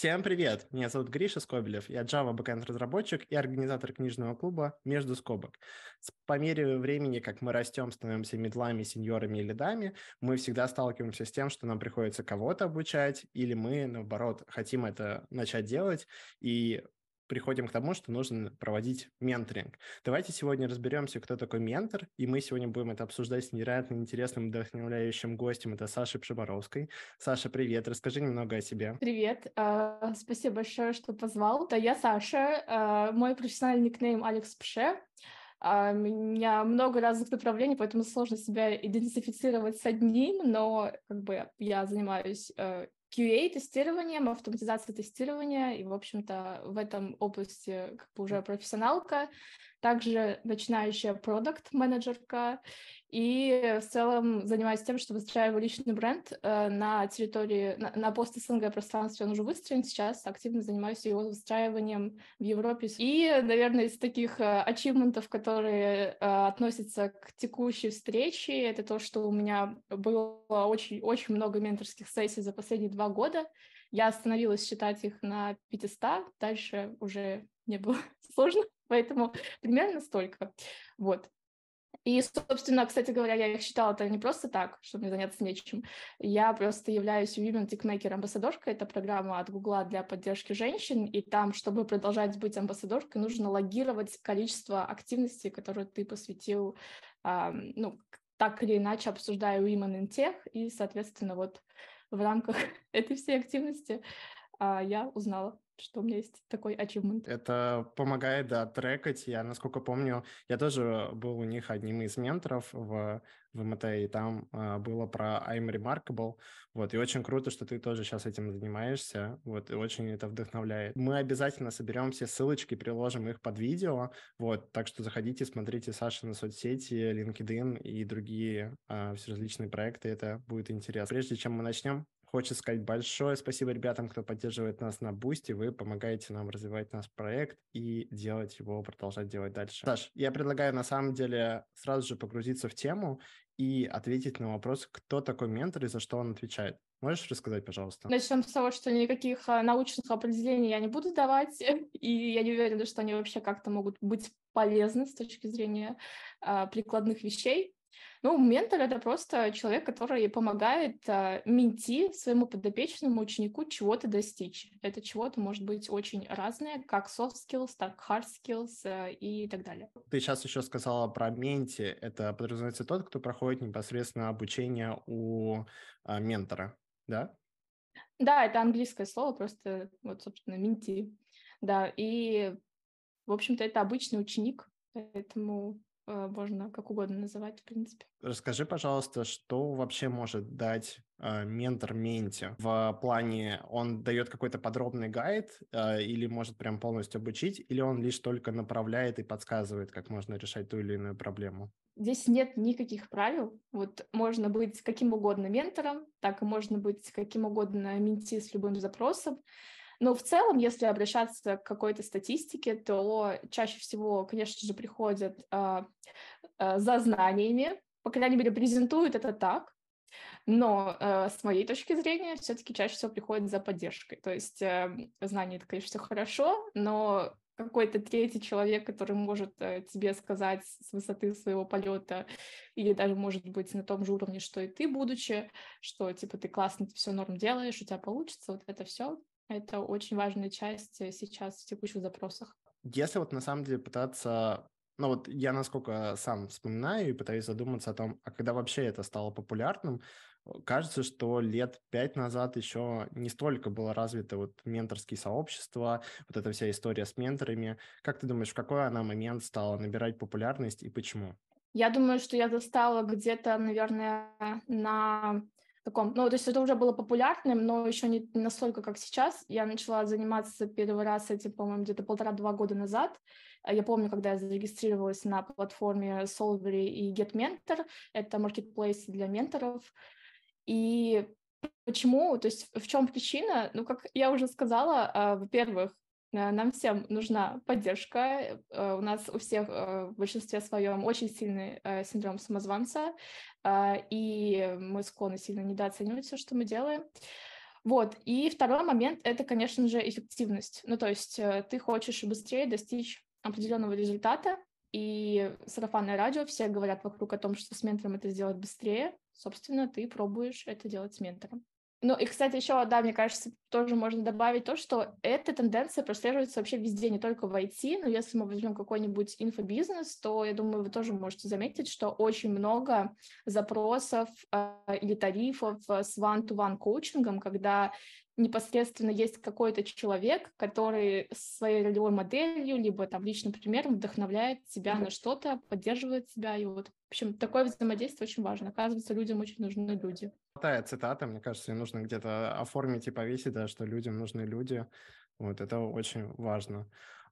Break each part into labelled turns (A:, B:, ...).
A: Всем привет! Меня зовут Гриша Скобелев. Я Java backend разработчик и организатор книжного клуба «Между скобок». По мере времени, как мы растем, становимся медлами, сеньорами и лидами, мы всегда сталкиваемся с тем, что нам приходится кого-то обучать, или мы, наоборот, хотим это начать делать, и приходим к тому, что нужно проводить менторинг. Давайте сегодня разберемся, кто такой ментор, и мы сегодня будем это обсуждать с невероятно интересным, вдохновляющим гостем, это Саша Пшеборовской. Саша, привет, расскажи немного о себе.
B: Привет, uh, спасибо большое, что позвал. Да, я Саша, uh, мой профессиональный никнейм Алекс Пше. У меня много разных направлений, поэтому сложно себя идентифицировать с одним, но как бы я занимаюсь QA-тестированием, автоматизацией тестирования, и, в общем-то, в этом области как бы уже профессионалка также начинающая продукт-менеджерка, и в целом занимаюсь тем, что выстраиваю личный бренд э, на территории, на, на пост-СНГ пространстве он уже выстроен, сейчас активно занимаюсь его выстраиванием в Европе. И, наверное, из таких э, ачивментов, которые э, относятся к текущей встрече, это то, что у меня было очень-очень много менторских сессий за последние два года. Я остановилась считать их на 500, дальше уже не было сложно. Поэтому примерно столько. Вот. И, собственно, кстати говоря, я их считала это не просто так, чтобы мне заняться нечем. Я просто являюсь Women Techmaker амбассадоркой. Это программа от Гугла для поддержки женщин. И там, чтобы продолжать быть амбассадоркой, нужно логировать количество активностей, которые ты посвятил, э, ну, так или иначе обсуждая Women in Tech. И, соответственно, вот в рамках этой всей активности э, я узнала что у меня есть такой achievement.
A: Это помогает, да, трекать. Я, насколько помню, я тоже был у них одним из менторов в, в МТ, и там э, было про I'm Remarkable. Вот, и очень круто, что ты тоже сейчас этим занимаешься. Вот, и очень это вдохновляет. Мы обязательно соберем все ссылочки, приложим их под видео. Вот, так что заходите, смотрите Сашины соцсети, LinkedIn и другие э, различные проекты. Это будет интересно. Прежде чем мы начнем, Хочется сказать большое спасибо ребятам, кто поддерживает нас на Boosty. Вы помогаете нам развивать наш проект и делать его, продолжать делать дальше. Саш, я предлагаю на самом деле сразу же погрузиться в тему и ответить на вопрос, кто такой ментор и за что он отвечает. Можешь рассказать, пожалуйста?
B: Начнем с того, что никаких а, научных определений я не буду давать, и я не уверена, что они вообще как-то могут быть полезны с точки зрения а, прикладных вещей. Ну, ментор — это просто человек, который помогает а, менти своему подопечному ученику чего-то достичь. Это чего-то может быть очень разное, как soft skills, так hard skills а, и так далее.
A: Ты сейчас еще сказала про менти. Это подразумевается тот, кто проходит непосредственно обучение у а, ментора, да?
B: Да, это английское слово, просто вот, собственно, менти. Да, и, в общем-то, это обычный ученик, поэтому можно как угодно называть, в принципе.
A: Расскажи, пожалуйста, что вообще может дать э, ментор менте в плане, он дает какой-то подробный гайд э, или может прям полностью обучить, или он лишь только направляет и подсказывает, как можно решать ту или иную проблему?
B: Здесь нет никаких правил. Вот можно быть каким угодно ментором, так и можно быть каким угодно менти с любым запросом. Но в целом, если обращаться к какой-то статистике, то чаще всего, конечно же, приходят э, э, за знаниями, по крайней мере, презентуют это так, но э, с моей точки зрения, все-таки чаще всего приходят за поддержкой. То есть э, знания это, конечно, все хорошо, но какой-то третий человек, который может э, тебе сказать с высоты своего полета, или даже, может быть, на том же уровне, что и ты, будучи, что, типа, ты классно все норм делаешь, у тебя получится, вот это все, это очень важная часть э, сейчас в текущих запросах.
A: Если вот на самом деле пытаться ну вот я насколько сам вспоминаю и пытаюсь задуматься о том, а когда вообще это стало популярным, кажется, что лет пять назад еще не столько было развито вот менторские сообщества, вот эта вся история с менторами. Как ты думаешь, в какой она момент стала набирать популярность и почему?
B: Я думаю, что я застала где-то, наверное, на таком, ну, то есть это уже было популярным, но еще не настолько, как сейчас. Я начала заниматься первый раз этим, по-моему, где-то полтора-два года назад. А я помню, когда я зарегистрировалась на платформе Solvery и GetMentor, это marketplace для менторов. И почему, то есть в чем причина? Ну, как я уже сказала, а, во-первых, нам всем нужна поддержка. Э, у нас у всех э, в большинстве своем очень сильный синдром самозванца, и мы склонны сильно недооценивать все, что мы делаем. Вот, и второй момент – это, конечно же, эффективность. Ну, то есть э, ты хочешь быстрее достичь определенного результата, и сарафанное радио, все говорят вокруг о том, что с ментором это сделать быстрее. Собственно, ты пробуешь это делать с ментором. Ну и, кстати, еще, да, мне кажется, тоже можно добавить то, что эта тенденция прослеживается вообще везде, не только в IT, но если мы возьмем какой-нибудь инфобизнес, то, я думаю, вы тоже можете заметить, что очень много запросов э, или тарифов с one-to-one коучингом, когда непосредственно есть какой-то человек, который своей ролевой моделью, либо там личным примером вдохновляет себя на что-то, поддерживает себя. И вот, в общем, такое взаимодействие очень важно. Оказывается, людям очень нужны люди.
A: Такая цитата, мне кажется, нужно где-то оформить и повесить, да, что людям нужны люди. Вот это очень важно.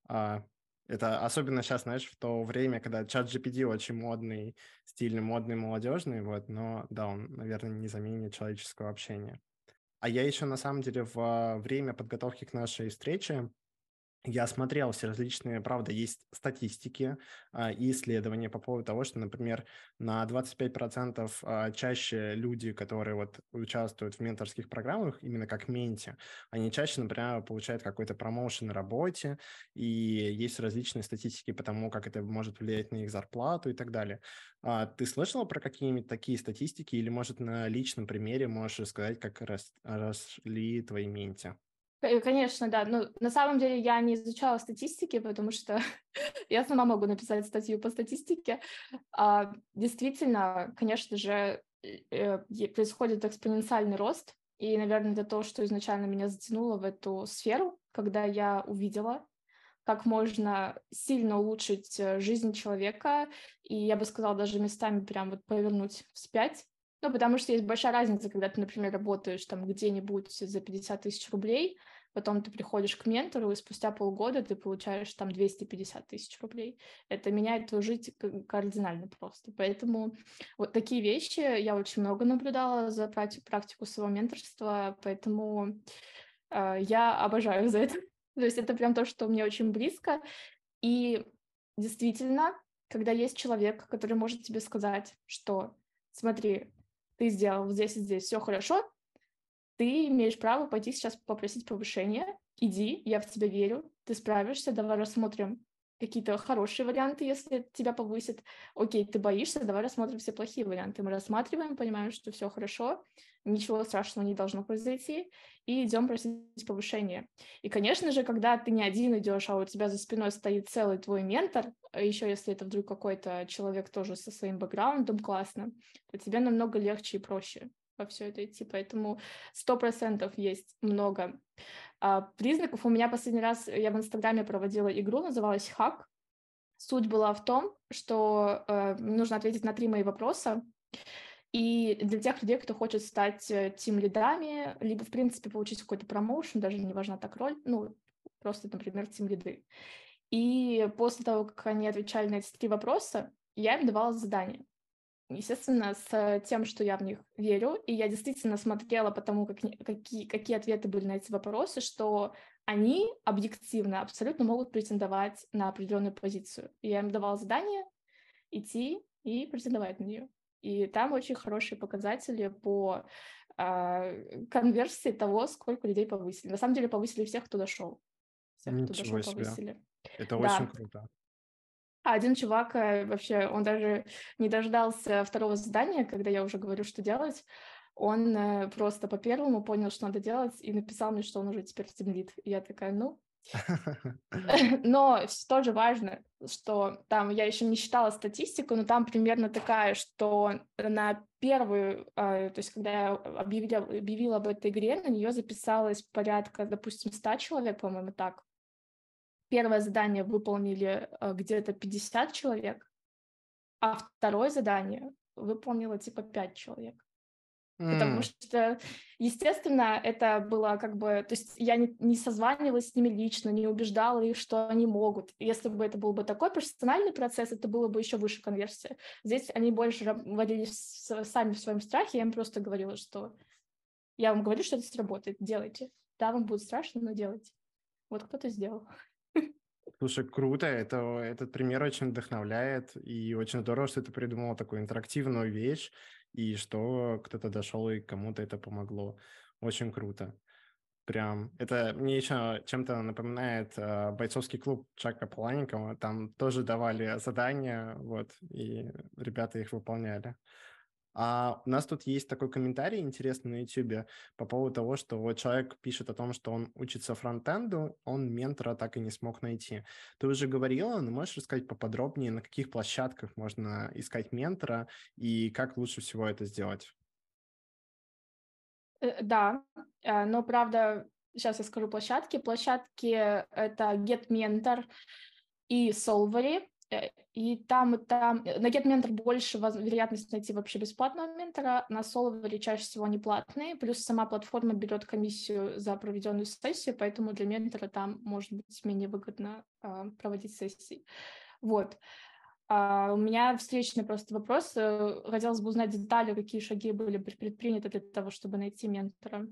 A: А, это особенно сейчас, знаешь, в то время, когда чат GPT очень модный, стильный, модный, молодежный, вот, но да, он, наверное, не заменит человеческого общения. А я еще, на самом деле, в время подготовки к нашей встрече я смотрел все различные, правда, есть статистики а, и исследования по поводу того, что, например, на 25% а, чаще люди, которые вот участвуют в менторских программах, именно как менти, они чаще, например, получают какой-то промоушен на работе, и есть различные статистики по тому, как это может влиять на их зарплату и так далее. А, ты слышала про какие-нибудь такие статистики или, может, на личном примере можешь рассказать, как рос, росли твои менти?
B: Конечно, да. Ну, на самом деле я не изучала статистики, потому что я сама могу написать статью по статистике. А, действительно, конечно же, э, происходит экспоненциальный рост, и, наверное, это то, что изначально меня затянуло в эту сферу, когда я увидела, как можно сильно улучшить э, жизнь человека, и я бы сказала, даже местами прям вот повернуть вспять. Ну, потому что есть большая разница, когда ты, например, работаешь там где-нибудь за 50 тысяч рублей, потом ты приходишь к ментору, и спустя полгода ты получаешь там 250 тысяч рублей. Это меняет твою жизнь кардинально просто. Поэтому вот такие вещи я очень много наблюдала за практику своего менторства, поэтому э, я обожаю за это. То есть это прям то, что мне очень близко. И действительно, когда есть человек, который может тебе сказать, что смотри, ты сделал здесь и здесь все хорошо, ты имеешь право пойти сейчас попросить повышения, иди, я в тебя верю, ты справишься, давай рассмотрим какие-то хорошие варианты, если тебя повысят. Окей, ты боишься, давай рассмотрим все плохие варианты. Мы рассматриваем, понимаем, что все хорошо, ничего страшного не должно произойти, и идем просить повышения. И, конечно же, когда ты не один идешь, а у тебя за спиной стоит целый твой ментор, а еще если это вдруг какой-то человек тоже со своим бэкграундом классно, то тебе намного легче и проще во все это идти. Поэтому сто процентов есть много признаков. У меня последний раз я в Инстаграме проводила игру, называлась «Хак». Суть была в том, что э, нужно ответить на три мои вопроса, и для тех людей, кто хочет стать э, тим-лидами, либо, в принципе, получить какой-то промоушен, даже не важна так роль, ну, просто, например, тим-лиды. И после того, как они отвечали на эти три вопроса, я им давала задание. Естественно, с тем, что я в них верю, и я действительно смотрела по тому, как, какие, какие ответы были на эти вопросы, что они объективно абсолютно могут претендовать на определенную позицию. И я им давала задание идти и претендовать на нее. И там очень хорошие показатели по э, конверсии того, сколько людей повысили. На самом деле повысили всех, кто дошел.
A: Всех, Ничего кто дошел, себе. повысили. Это да. очень круто.
B: А один чувак э, вообще, он даже не дождался второго задания, когда я уже говорю, что делать. Он э, просто по первому понял, что надо делать, и написал мне, что он уже теперь темлит. И я такая, ну, но тоже важно, что там я еще не считала статистику, но там примерно такая, что на первую, а, то есть когда я объявила, объявила об этой игре, на нее записалось порядка, допустим, 100 человек, по-моему, так. Первое задание выполнили а, где-то 50 человек, а второе задание выполнило типа 5 человек. Mm. Потому что, естественно, это было как бы... То есть я не, не созванивалась с ними лично, не убеждала их, что они могут. Если бы это был бы такой персональный процесс, это было бы еще выше конверсия. Здесь они больше варились сами в своем страхе, я им просто говорила, что я вам говорю, что это сработает, делайте. Да, вам будет страшно, но делайте. Вот кто-то сделал.
A: Слушай, круто, это, этот пример очень вдохновляет, и очень здорово, что ты придумала такую интерактивную вещь, и что кто-то дошел и кому-то это помогло. очень круто. Прям, это мне еще чем-то напоминает э, бойцовский клуб Чака Паланикова. Там тоже давали задания, вот, и ребята их выполняли. А у нас тут есть такой комментарий интересный на YouTube по поводу того, что вот человек пишет о том, что он учится фронтенду, он ментора так и не смог найти. Ты уже говорила, но можешь рассказать поподробнее, на каких площадках можно искать ментора и как лучше всего это сделать?
B: Э, да, э, но правда, сейчас я скажу площадки. Площадки — это GetMentor и Solvery. Э, и там, и там э, на GetMentor больше вероятность найти вообще бесплатного ментора, на Solver чаще всего они платные, плюс сама платформа берет комиссию за проведенную сессию, поэтому для ментора там может быть менее выгодно э, проводить сессии. Вот. А у меня встречный просто вопрос. Э, хотелось бы узнать детали, какие шаги были предприняты для того, чтобы найти ментора.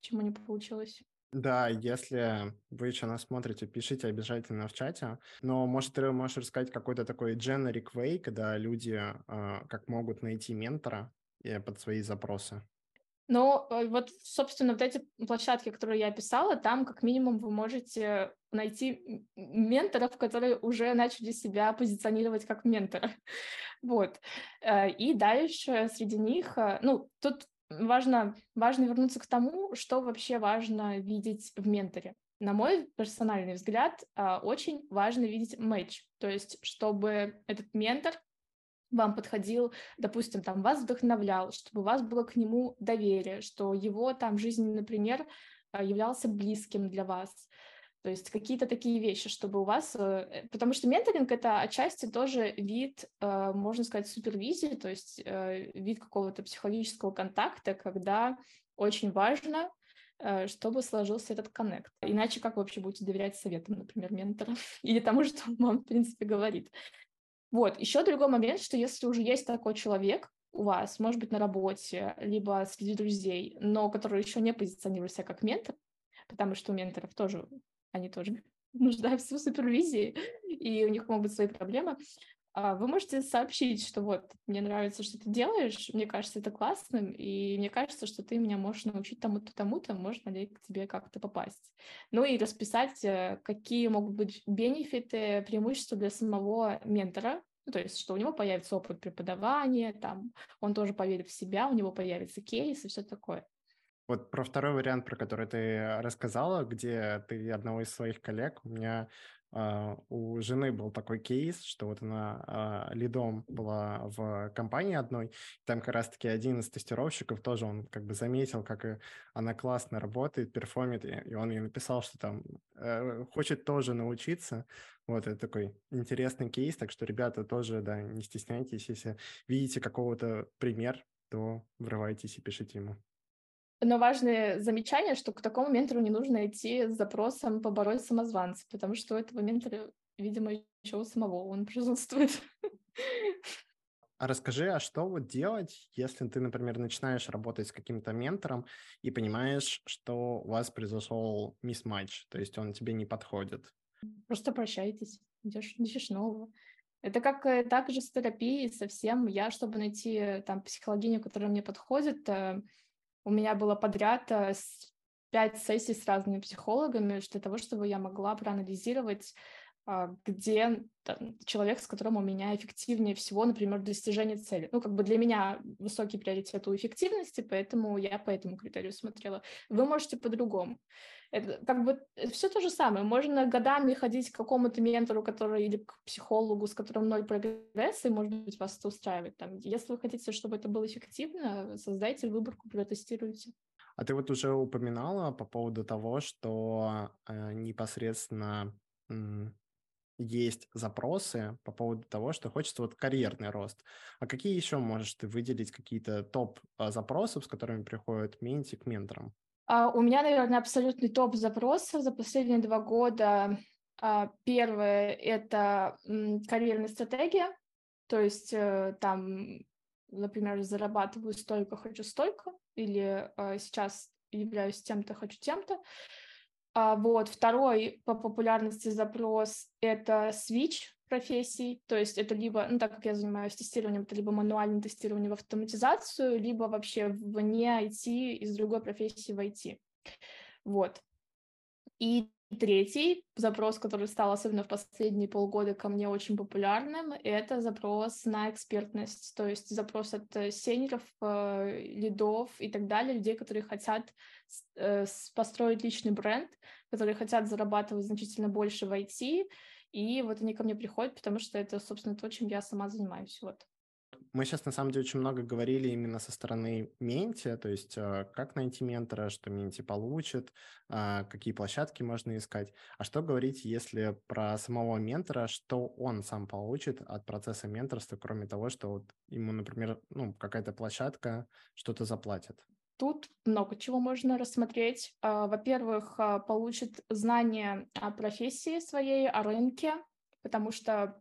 B: Почему не получилось?
A: Да, если вы еще нас смотрите, пишите обязательно в чате. Но, может, ты можешь рассказать какой-то такой generic way, когда люди э, как могут найти ментора э, под свои запросы?
B: Ну, э, вот, собственно, вот эти площадки, которые я описала, там как минимум вы можете найти менторов, которые уже начали себя позиционировать как ментора. Вот. Э, и дальше среди них, ну, тут важно, важно вернуться к тому, что вообще важно видеть в менторе. На мой персональный взгляд, а, очень важно видеть матч, то есть чтобы этот ментор вам подходил, допустим, там вас вдохновлял, чтобы у вас было к нему доверие, что его там жизнь, например, а, являлся близким для вас, то есть какие-то такие вещи, чтобы у вас... Э, потому что менторинг — это отчасти тоже вид, э, можно сказать, супервизии, то есть э, вид какого-то психологического контакта, когда очень важно, чтобы сложился этот коннект. Иначе как вы вообще будете доверять советам, например, ментора или тому, что он вам, в принципе, говорит. Вот. Еще другой момент, что если уже есть такой человек, у вас, может быть, на работе, либо среди друзей, но который еще не позиционирует себя как ментор, потому что у менторов тоже они тоже нуждаются в супервизии, и у них могут быть свои проблемы, а, вы можете сообщить, что вот, мне нравится, что ты делаешь, мне кажется это классным, и мне кажется, что ты меня можешь научить тому-то, тому-то, можно ли к тебе как-то попасть. Ну и расписать, э, какие могут быть бенефиты, преимущества для самого ментора, ну, то есть, что у него появится опыт преподавания, там, он тоже поверит в себя, у него появится кейс и все такое.
A: Вот про второй вариант, про который ты рассказала, где ты одного из своих коллег, у меня Uh, у жены был такой кейс, что вот она uh, лидом была в компании одной, там как раз-таки один из тестировщиков тоже, он как бы заметил, как она классно работает, перформит, и он ей написал, что там uh, хочет тоже научиться. Вот, это такой интересный кейс, так что, ребята, тоже, да, не стесняйтесь, если видите какого-то пример, то врывайтесь и пишите ему.
B: Но важное замечание, что к такому ментору не нужно идти с запросом побороть самозванца, потому что у этого ментора, видимо, еще у самого он присутствует.
A: А расскажи, а что вот делать, если ты, например, начинаешь работать с каким-то ментором и понимаешь, что у вас произошел мисс-матч, то есть он тебе не подходит?
B: Просто прощайтесь, идешь, ищешь нового. Это как э, так же с терапией совсем. Я, чтобы найти э, там психологиню, которая мне подходит, э, у меня было подряд э, пять сессий с разными психологами для того, чтобы я могла проанализировать, а, где человек, с которым у меня эффективнее всего, например, достижение цели. Ну, как бы для меня высокий приоритет у эффективности, поэтому я по этому критерию смотрела. Вы можете по-другому. Это как бы все то же самое. Можно годами ходить к какому-то ментору, который или к психологу, с которым ноль прогресса, и, может быть, вас это устраивает. Там, если вы хотите, чтобы это было эффективно, создайте выборку, протестируйте.
A: А ты вот уже упоминала по поводу того, что э, непосредственно есть запросы по поводу того, что хочется вот карьерный рост. А какие еще можешь ты выделить какие-то топ а, запросов, с которыми приходят менти к менторам?
B: Uh, у меня, наверное, абсолютный топ запросов за последние два года. Uh, первое — это um, карьерная стратегия, то есть uh, там, например, зарабатываю столько, хочу столько, или сейчас являюсь тем-то, хочу тем-то. А, вот. Второй по популярности запрос — это Switch, профессий, то есть это либо, ну так как я занимаюсь тестированием, это либо мануальное тестирование в автоматизацию, либо вообще вне IT из другой профессии в IT. Вот. И третий запрос, который стал особенно в последние полгода ко мне очень популярным, это запрос на экспертность, то есть запрос от э, сеньоров, э, лидов и так далее, людей, которые хотят э, построить личный бренд, которые хотят зарабатывать значительно больше в IT, и вот они ко мне приходят, потому что это, собственно, то, чем я сама занимаюсь. Вот
A: мы сейчас на самом деле очень много говорили именно со стороны Менти, то есть э, как найти ментора, что Менти получит, а, какие площадки можно искать. А что говорить, если про самого ментора, что он сам получит от процесса менторства, кроме того, что вот ему, например, ну, какая-то площадка что-то заплатит?
B: Тут много чего можно рассмотреть. А, во-первых, а, получит знания о профессии своей, о рынке, потому что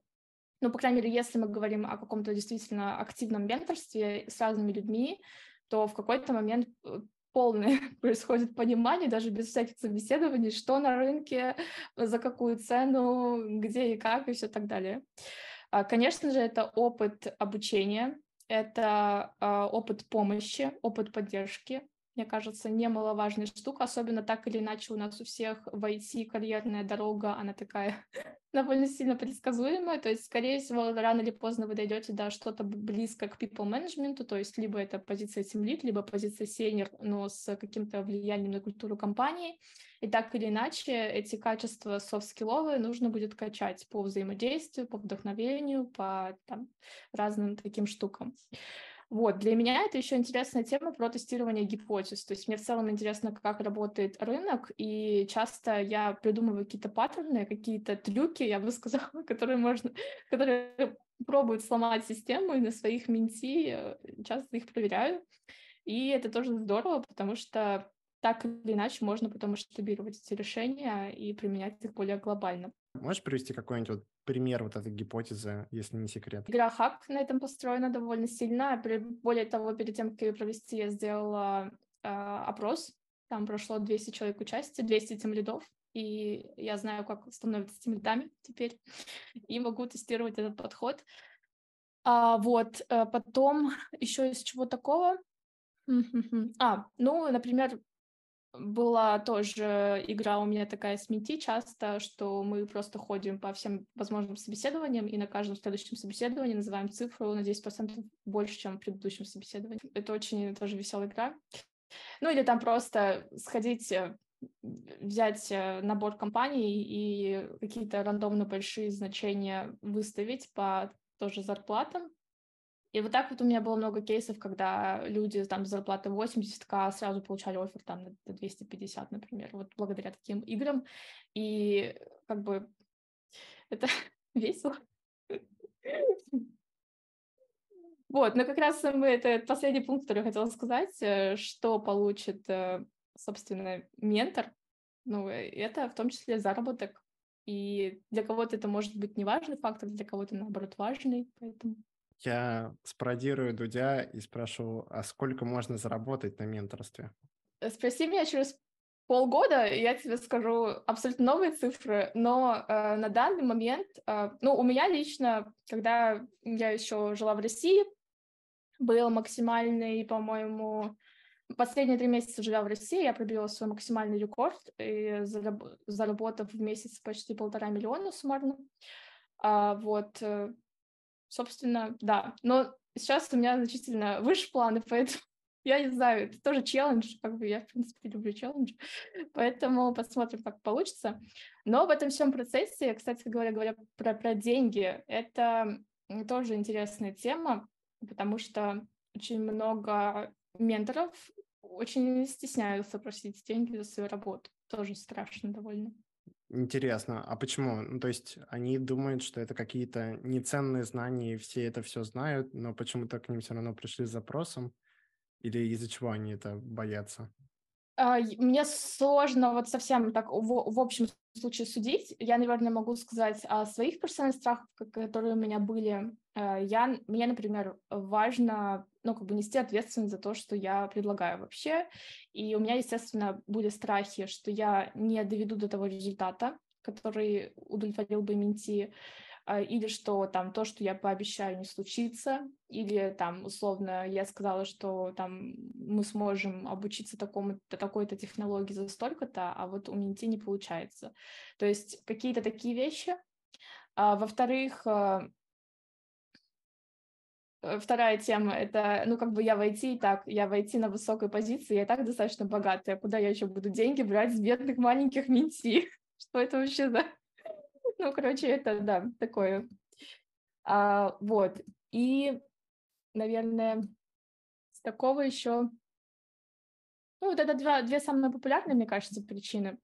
B: ну, по крайней мере, если мы говорим о каком-то действительно активном менторстве с разными людьми, то в какой-то момент э, полное происходит понимание, даже без всяких собеседований, что на рынке, за какую цену, где и как, и все так далее. А, конечно же, это опыт обучения, это а, опыт помощи, опыт поддержки, мне кажется, немаловажная штука, особенно так или иначе у нас у всех в IT карьерная дорога, она такая довольно сильно предсказуемая, то есть, скорее всего, рано или поздно вы дойдете до что-то близко к people management, то есть либо это позиция team lead, либо позиция senior, но с каким-то влиянием на культуру компании, и так или иначе эти качества софт-скилловые нужно будет качать по взаимодействию, по вдохновению, по там, разным таким штукам. Вот, для меня это еще интересная тема про тестирование гипотез. То есть мне в целом интересно, как работает рынок, и часто я придумываю какие-то паттерны, какие-то трюки, я бы сказала, которые можно, которые пробуют сломать систему, и на своих менти э, часто их проверяю. И это тоже здорово, потому что так или иначе можно потом масштабировать эти решения и применять их более глобально.
A: Можешь привести какой-нибудь вот пример вот этой гипотезы, если не секрет?
B: Игра Хак на этом построена довольно сильно. Более того, перед тем, как ее провести, я сделала э, опрос. Там прошло 200 человек участия, 200 тем лидов. И я знаю, как становятся тем лидами теперь. И могу тестировать этот подход. А, вот, а потом еще из чего такого? А, ну, например, была тоже игра у меня такая с Мети часто, что мы просто ходим по всем возможным собеседованиям и на каждом следующем собеседовании называем цифру на 10% больше, чем в предыдущем собеседовании. Это очень тоже веселая игра. Ну или там просто сходить, э, взять э, набор компаний и какие-то рандомно большие значения выставить по тоже зарплатам, и вот так вот у меня было много кейсов, когда люди там с зарплаты 80к сразу получали офер там на 250, например, вот благодаря таким играм. И как бы это весело. Вот, но как раз мы, это последний пункт, который я хотела сказать, э, что получит, э, собственно, ментор. Ну, э, это в том числе заработок. И для кого-то это может быть неважный фактор, для кого-то, наоборот, важный. Поэтому
A: я спародирую Дудя и спрошу, а сколько можно заработать на менторстве?
B: Э, спроси меня через полгода, и я тебе скажу абсолютно новые цифры, но э, на данный момент, э, ну, у меня лично, когда я еще жила в России, был максимальный, по-моему, последние три месяца живя в России, я пробила свой максимальный рекорд, и зараб- заработав в месяц почти полтора миллиона суммарно. А, вот, э, собственно, да. Но сейчас у меня значительно выше планы, поэтому я не знаю, это тоже челлендж, как бы я, в принципе, люблю челлендж, поэтому посмотрим, как получится. Но в этом всем процессе, кстати говоря, говоря про, про деньги, это тоже интересная тема, потому что очень много менторов очень стесняются просить деньги за свою работу. Тоже страшно довольно.
A: Интересно, а почему? Ну, то есть они думают, что это какие-то неценные знания, и все это все знают, но почему-то к ним все равно пришли с запросом? Или из-за чего они это боятся?
B: А, мне сложно вот совсем так в, в общем случае судить. Я, наверное, могу сказать о своих персональных страхах, которые у меня были. Э, я, мне, например, важно ну, как бы нести ответственность за то, что я предлагаю вообще. И у меня, естественно, были страхи, что я не доведу до того результата, который удовлетворил бы менти. А, или что там то, что я пообещаю, не случится, или там условно я сказала, что там мы сможем обучиться такому такой-то технологии за столько-то, а вот у Минти не получается. То есть какие-то такие вещи. А, во-вторых, а, э, вторая тема — это, ну, как бы я войти и так, я войти на высокой позиции, я и так достаточно богатая, куда я еще буду деньги брать с бедных маленьких Минти? Что это вообще за ну, короче, это, да, такое. А, вот. И, наверное, с такого еще... Ну, вот это два, две самые популярные, мне кажется, причины.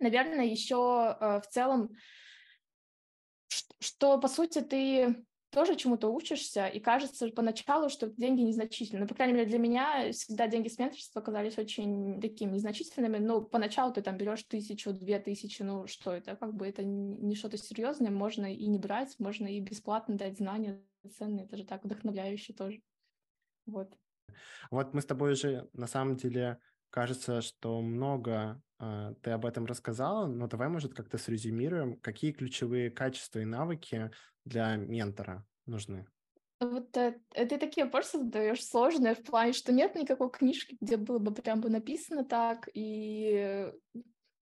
B: Наверное, еще э, в целом, что, по сути, ты тоже чему-то учишься, и кажется поначалу, что деньги незначительны. Ну, по крайней мере, для меня всегда деньги с менторства казались очень такими незначительными. Ну, поначалу ты там берешь тысячу, две тысячи, ну, что это? Как бы это не что-то серьезное, можно и не брать, можно и бесплатно дать знания ценные, это же так вдохновляюще тоже. Вот.
A: Вот мы с тобой уже, на самом деле, кажется, что много э, ты об этом рассказала, но давай, может, как-то срезюмируем, какие ключевые качества и навыки для ментора нужны?
B: Вот э, ты такие вопросы задаешь сложные в плане, что нет никакой книжки, где было бы прям бы написано так, и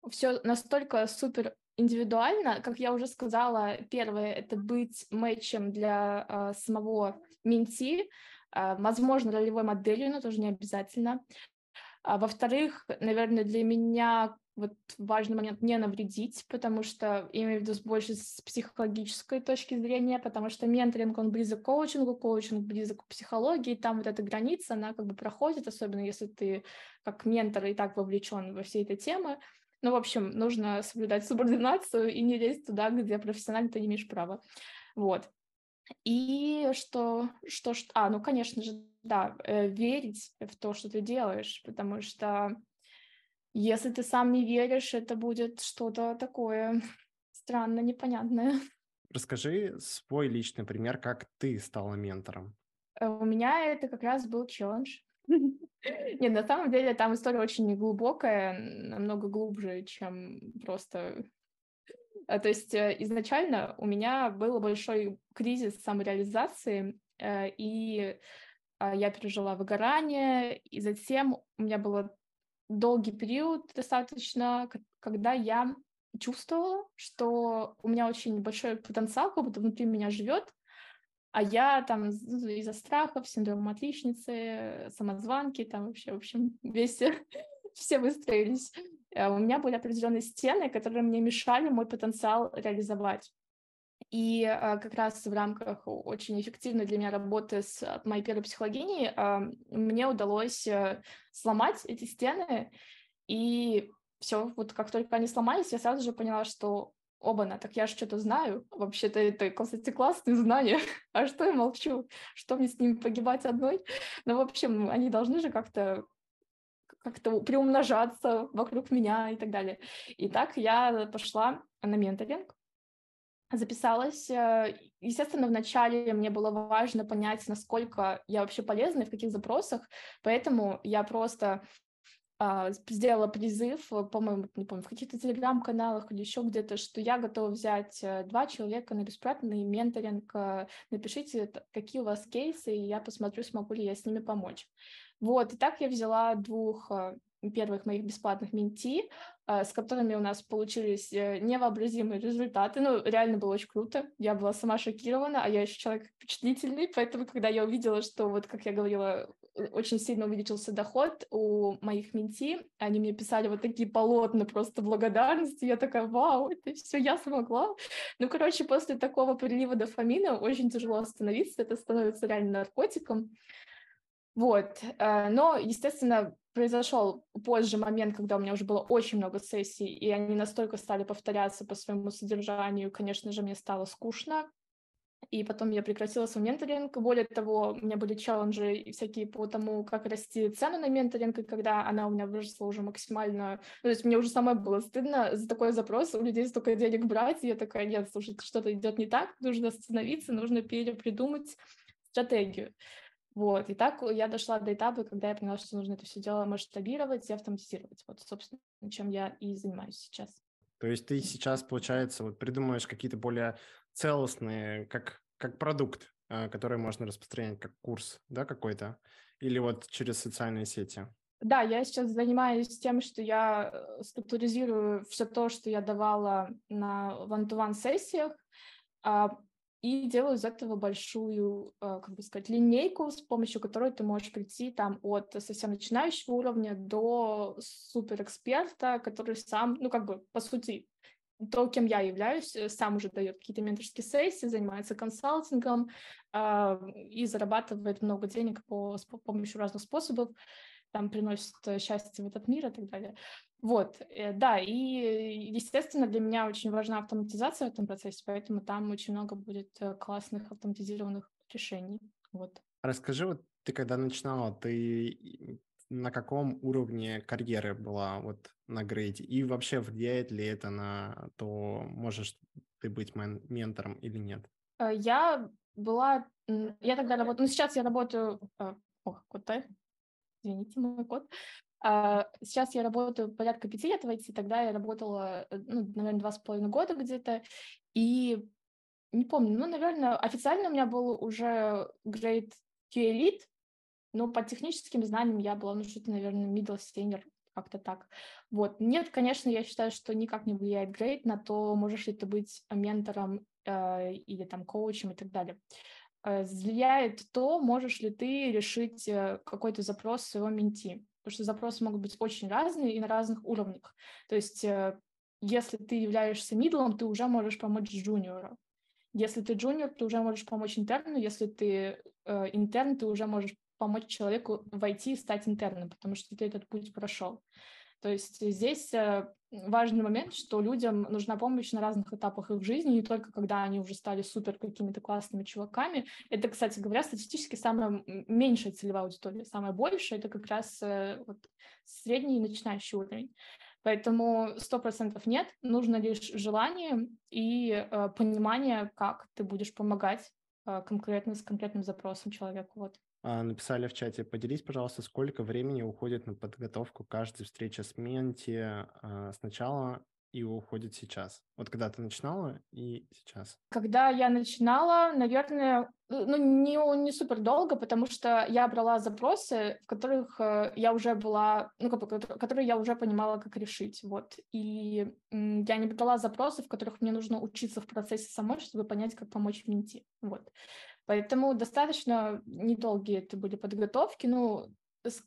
B: все настолько супер индивидуально, как я уже сказала, первое это быть матчем для э, самого менти, э, возможно, ролевой моделью, но тоже не обязательно. А, во-вторых, наверное, для меня вот важный момент не навредить, потому что я имею в виду больше с психологической точки зрения, потому что менторинг, он близок к коучингу, коучинг близок к психологии, там вот эта граница, она как бы проходит, особенно если ты как ментор и так вовлечен во все эти темы. Ну, в общем, нужно соблюдать субординацию и не лезть туда, где профессионально ты не имеешь права. Вот. И что, что, что, а, ну, конечно же, да, э, верить в то, что ты делаешь, потому что если ты сам не веришь, это будет что-то такое странно, непонятное.
A: Расскажи свой личный пример, как ты стала ментором.
B: Э, у меня это как раз был челлендж. Нет, на самом деле там история очень глубокая, намного глубже, чем просто... Э, то есть э, изначально у меня был большой кризис самореализации, и я пережила выгорание, и затем у меня было долгий период достаточно, когда я чувствовала, что у меня очень большой потенциал, как будто внутри меня живет, а я там из-за страхов, синдромом отличницы, самозванки, там вообще, в общем, весь, все выстроились. Э, у меня были определенные стены, которые мне мешали мой потенциал реализовать. И а, как раз в рамках очень эффективной для меня работы с моей первой психологиней а, мне удалось а, сломать эти стены. И все, вот как только они сломались, я сразу же поняла, что оба-на, так я же что-то знаю. Вообще-то это, кстати, классные знания. а что я молчу? Что мне с ними погибать одной? Ну, в общем, они должны же как-то как-то приумножаться вокруг меня и так далее. И так я пошла на менторинг записалась. Э, естественно, вначале мне было важно понять, насколько я вообще полезна и в каких запросах, поэтому я просто а, сделала призыв, э, по-моему, не помню, в каких-то телеграм-каналах или еще где-то, что я готова взять э, два человека на бесплатный менторинг, напишите, какие у вас кейсы, и я посмотрю, смогу ли я с ними помочь. Вот, и так я взяла двух первых моих бесплатных менти, с которыми у нас получились э, невообразимые результаты. Ну, реально было очень круто. Я была сама шокирована, а я еще человек впечатлительный, поэтому, когда я увидела, что, вот, как я говорила, очень сильно увеличился доход у моих менти, они мне писали вот такие полотна просто благодарности, я такая, вау, это все я смогла. Ну, короче, после такого прилива дофамина очень тяжело остановиться, это становится реально наркотиком. Вот, э, но, естественно, произошел позже момент, когда у меня уже было очень много сессий, и они настолько стали повторяться по своему содержанию, конечно же, мне стало скучно, и потом я прекратила свой менторинг. Более того, у меня были челленджи всякие по тому, как расти цену на менторинг, и когда она у меня выросла уже максимально... Ну, то есть мне уже самой было стыдно за такой запрос, у людей столько денег брать, и я такая, нет, слушай, что-то идет не так, нужно остановиться, нужно перепридумать стратегию. Вот, и так я дошла до этапа, когда я поняла, что нужно это все дело масштабировать и автоматизировать. Вот, собственно, чем я и занимаюсь сейчас.
A: То есть ты сейчас, получается, вот придумываешь какие-то более целостные, как, как продукт, э, который можно распространять как курс, да, какой-то? Или вот через социальные сети?
B: Да, я сейчас занимаюсь тем, что я э, структуризирую все то, что я давала на one-to-one сессиях, а, и делаю из этого большую, э, как бы сказать, линейку, с помощью которой ты можешь прийти там от совсем начинающего уровня до суперэксперта, который сам, ну, как бы, по сути, то, кем я являюсь, э, сам уже дает какие-то менторские сессии, занимается консалтингом э, и зарабатывает много денег по, с помощью разных способов там приносит э, счастье в этот мир и так далее. Вот, э, да, и, естественно, для меня очень важна автоматизация в этом процессе, поэтому там очень много будет э, классных автоматизированных решений. Вот.
A: Расскажи, вот ты когда начинала, ты на каком уровне карьеры была вот на грейде? И вообще влияет ли это на то, можешь ты быть мен- ментором или нет?
B: Я была... Я тогда работала... Ну, сейчас я работаю... Ох, кот извините, мой код. А, сейчас я работаю порядка пяти лет в IT, тогда я работала, э, ну, наверное, два с половиной года где-то, и не помню, ну, наверное, официально у меня был уже grade Q Elite, но по техническим знаниям я была, ну, что-то, наверное, middle senior, как-то так. Вот. Нет, конечно, я считаю, что никак не влияет грейд на то, можешь ли ты быть ментором э, или там коучем и так далее. Влияет то, можешь ли ты решить э, какой-то запрос своего менти. Потому что запросы могут быть очень разные и на разных уровнях. То есть э, если ты являешься мидлом, ты уже можешь помочь джуниору. Если ты джуниор, ты уже можешь помочь интерну. Если ты э, интерн, ты уже можешь помочь человеку войти и стать интерном, потому что ты этот путь прошел. То есть здесь важный момент, что людям нужна помощь на разных этапах их жизни, не только когда они уже стали супер какими-то классными чуваками. Это, кстати говоря, статистически самая меньшая целевая аудитория, самая большая — это как раз э, вот, средний и начинающий уровень. Поэтому сто процентов нет, нужно лишь желание и э, понимание, как ты будешь помогать э, конкретно с конкретным запросом человеку. Вот.
A: А, написали в чате, поделись, пожалуйста, сколько времени уходит на подготовку каждой встречи с Менти а, сначала и уходит сейчас? Вот когда ты начинала и сейчас?
B: Когда я начинала, наверное, ну, не, не супер долго, потому что я брала запросы, в которых э, я уже была, ну, как бы, которые я уже понимала, как решить, вот. И я не брала запросы, в которых мне нужно учиться в процессе самой, чтобы понять, как помочь менти, вот. Поэтому достаточно недолгие это были подготовки. Ну,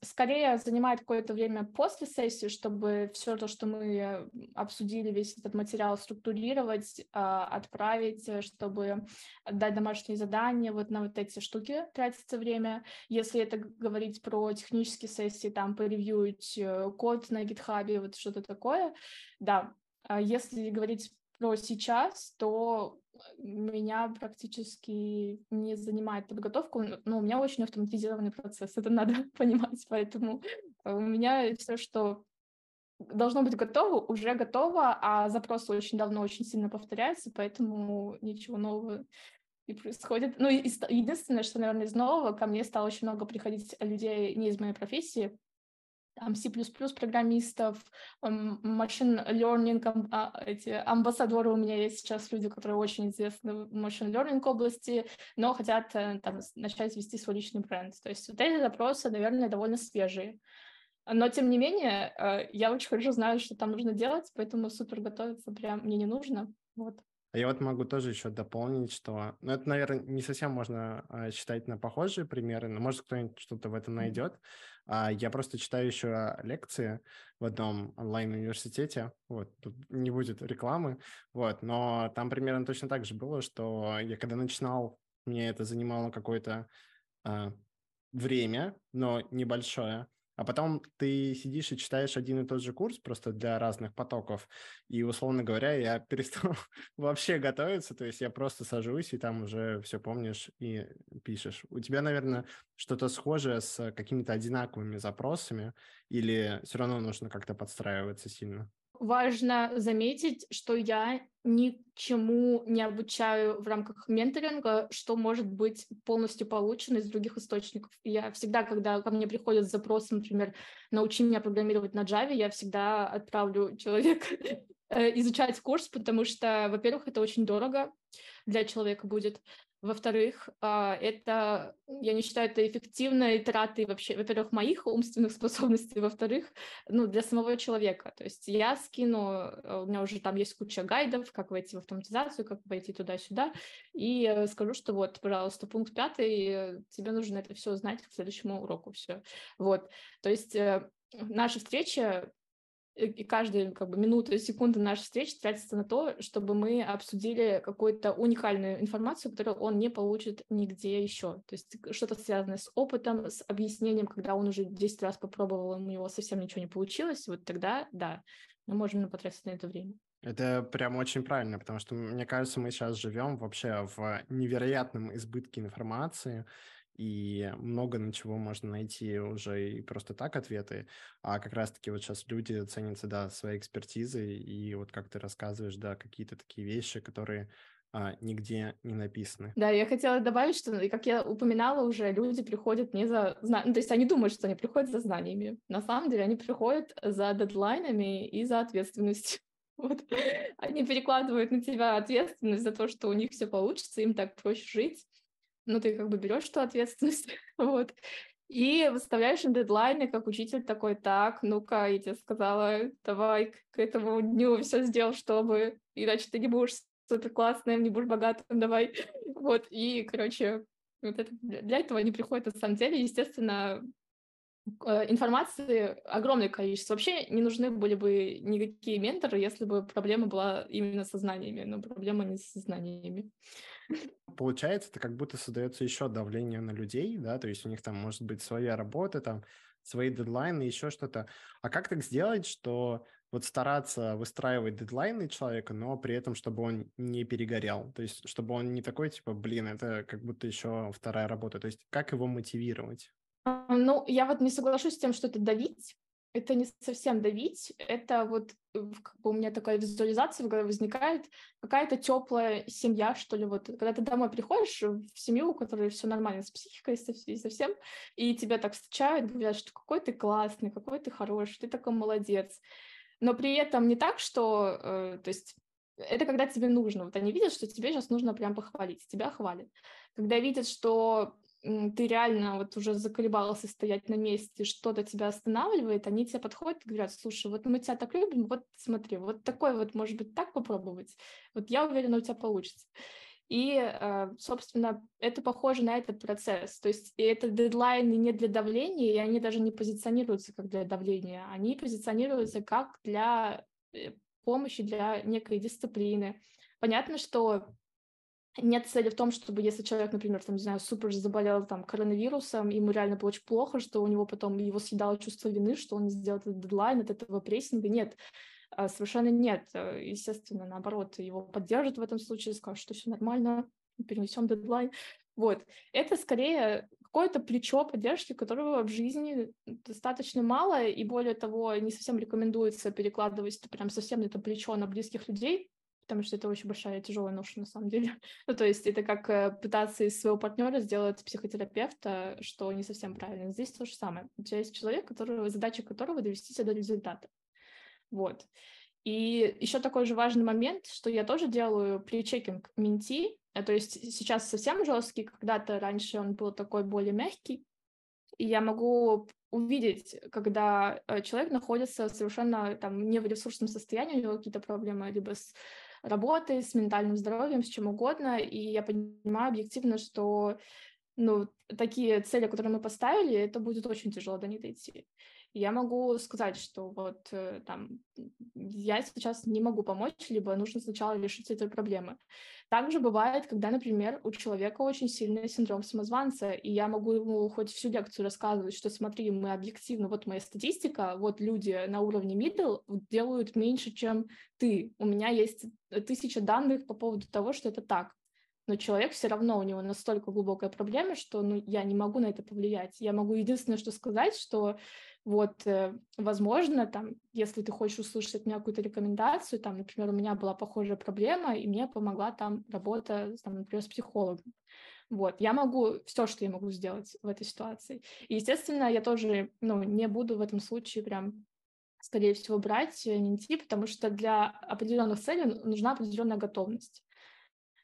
B: скорее занимает какое-то время после сессии, чтобы все то, что мы обсудили, весь этот материал структурировать, а, отправить, э, чтобы дать домашние задания, вот на вот эти штуки тратится время. Если это говорить про технические сессии, там, поревьюить э, код на гитхабе, вот что-то такое, да. А если говорить про сейчас, то меня практически не занимает подготовку, но у меня очень автоматизированный процесс, это надо понимать, поэтому у меня все, что должно быть готово, уже готово, а запросы очень давно очень сильно повторяются, поэтому ничего нового не происходит. Ну, единственное, что, наверное, из нового, ко мне стало очень много приходить людей не из моей профессии, там C++ программистов, машин learning, а, эти амбассадоры у меня есть сейчас люди, которые очень известны в машин learning области, но хотят э, там, начать вести свой личный бренд. То есть вот эти запросы, наверное, довольно свежие. Но, тем не менее, э, я очень хорошо знаю, что там нужно делать, поэтому супер готовиться прям мне не нужно. Вот.
A: А я вот могу тоже еще дополнить, что, ну, это, наверное, не совсем можно а, считать на похожие примеры, но может кто-нибудь что-то в этом найдет. А, я просто читаю еще лекции в одном онлайн-университете, вот, тут не будет рекламы, вот, но там примерно точно так же было, что я когда начинал, мне это занимало какое-то время, но небольшое, а потом ты сидишь и читаешь один и тот же курс просто для разных потоков, и, условно говоря, я перестал вообще готовиться, то есть я просто сажусь, и там уже все помнишь и пишешь. У тебя, наверное, что-то схожее с какими-то одинаковыми запросами, или все равно нужно как-то подстраиваться сильно?
B: Важно заметить, что я ничему не обучаю в рамках менторинга, что может быть полностью получено из других источников. Я всегда, когда ко мне приходят запросы, например, научи меня программировать на Java, я всегда отправлю человека изучать курс, потому что, во-первых, это очень дорого для человека будет. Во-вторых, а, это, я не считаю, это эффективной тратой вообще, во-первых, моих умственных способностей, во-вторых, ну, для самого человека. То есть я скину, э, у меня уже там есть куча гайдов, как войти в автоматизацию, как войти туда-сюда, и э, скажу, что вот, пожалуйста, пункт пятый, э, тебе нужно это все знать к следующему уроку, все. Вот, то есть наша встреча и каждая как бы, минута, секунда нашей встречи тратится на то, чтобы мы обсудили какую-то уникальную информацию, которую он не получит нигде еще. То есть что-то связанное с опытом, с объяснением, когда он уже 10 раз попробовал, у него совсем ничего не получилось, вот тогда, да, мы можем потратить на это время.
A: Это прям очень правильно, потому что, мне кажется, мы сейчас живем вообще в невероятном избытке информации, и много на чего можно найти уже и просто так ответы, а как раз-таки вот сейчас люди ценятся, да, своей экспертизой, и вот как ты рассказываешь, да, какие-то такие вещи, которые а, нигде не написаны.
B: Да, я хотела добавить, что, как я упоминала уже, люди приходят не за знаниями, ну, то есть они думают, что они приходят за знаниями. На самом деле они приходят за дедлайнами и за ответственностью. Вот. Они перекладывают на тебя ответственность за то, что у них все получится, им так проще жить ну, ты как бы берешь эту ответственность, вот, и выставляешь им дедлайны, как учитель такой, так, ну-ка, я тебе сказала, давай к этому дню все сделал, чтобы, иначе ты не будешь супер классным, не будешь богатым, давай, вот, и, короче, вот это, для этого они приходят на самом деле, естественно, э, информации огромное количество. Вообще не нужны были бы никакие менторы, если бы проблема была именно со знаниями, но проблема не со знаниями.
A: Получается, это как будто создается еще давление на людей, да, то есть у них там может быть своя работа, там свои дедлайны, еще что-то. А как так сделать, что вот стараться выстраивать дедлайны человека, но при этом, чтобы он не перегорел, то есть чтобы он не такой, типа, блин, это как будто еще вторая работа, то есть как его мотивировать?
B: Ну, я вот не соглашусь с тем, что это давить, это не совсем давить, это вот э, как бы у меня такая визуализация в голове возникает, какая-то теплая семья, что ли, вот, когда ты домой приходишь в семью, у которой все нормально с психикой и совсем, и тебя так встречают, говорят, что какой ты классный, какой ты хороший, ты такой молодец, но при этом не так, что, э, то есть это когда тебе нужно, вот они видят, что тебе сейчас нужно прям похвалить, тебя хвалят. Когда видят, что ты реально вот уже заколебался стоять на месте, что-то тебя останавливает, они тебе подходят и говорят, слушай, вот мы тебя так любим, вот смотри, вот такой вот, может быть, так попробовать, вот я уверена, у тебя получится. И, э, собственно, это похоже на этот процесс. То есть это дедлайны не для давления, и они даже не позиционируются как для давления, они позиционируются как для э, помощи, для некой дисциплины. Понятно, что нет цели в том, чтобы если человек, например, там, не знаю, супер заболел там коронавирусом, ему реально было очень плохо, что у него потом его съедало чувство вины, что он не сделал этот дедлайн от этого прессинга. Нет, а, совершенно нет. Э, естественно, наоборот, его поддержат в этом случае, скажут, что все нормально, перенесем дедлайн. Вот. Это скорее какое-то плечо поддержки, которого в жизни достаточно мало, и более того, не совсем рекомендуется перекладывать прям совсем это плечо на близких людей, потому что это очень большая тяжелая ноша на самом деле. ну, то есть это как э, пытаться из своего партнера сделать психотерапевта, что не совсем правильно. Здесь то же самое. У тебя есть человек, который, задача которого довести тебя до результата. Вот. И еще такой же важный момент, что я тоже делаю причекинг менти, э, то есть сейчас совсем жесткий, когда-то раньше он был такой более мягкий, и я могу увидеть, когда э, человек находится совершенно там не в ресурсном состоянии, у него какие-то проблемы либо с работой, с ментальным здоровьем, с чем угодно, и я понимаю объективно, что ну, такие цели, которые мы поставили, это будет очень тяжело до них дойти я могу сказать, что вот э, там я сейчас не могу помочь, либо нужно сначала решить эти проблемы. Также бывает, когда, например, у человека очень сильный синдром самозванца, и я могу ему хоть всю лекцию рассказывать, что смотри, мы объективно, вот моя статистика, вот люди на уровне middle делают меньше, чем ты. У меня есть тысяча данных по поводу того, что это так но человек все равно, у него настолько глубокая проблема, что ну, я не могу на это повлиять. Я могу единственное, что сказать, что вот, э, возможно, там, если ты хочешь услышать от меня какую-то рекомендацию, там, например, у меня была похожая проблема, и мне помогла там работа, там, например, с психологом. Вот, я могу все, что я могу сделать в этой ситуации. И, естественно, я тоже, ну, не буду в этом случае прям скорее всего, брать, э, не идти, потому что для определенных целей нужна определенная готовность.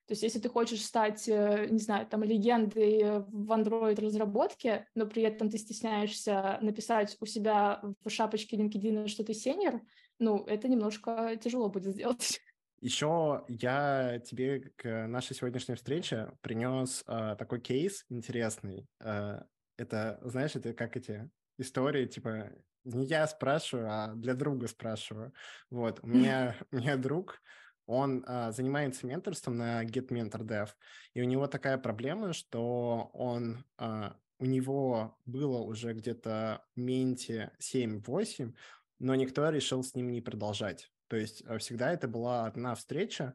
B: То есть если ты хочешь стать, э, не знаю, там, легендой в Android-разработке, но при этом ты стесняешься написать у себя в шапочке LinkedIn, что ты сеньор, ну, это немножко тяжело будет сделать.
A: Еще я тебе к нашей сегодняшней встрече принес э, такой кейс интересный. Э, это, знаешь, это как эти истории, типа, не я спрашиваю, а для друга спрашиваю. Вот, у меня, у меня друг, он а, занимается менторством на Get Mentor Dev, и у него такая проблема, что он, а, у него было уже где-то менте 7-8, но никто решил с ним не продолжать. То есть а, всегда это была одна встреча,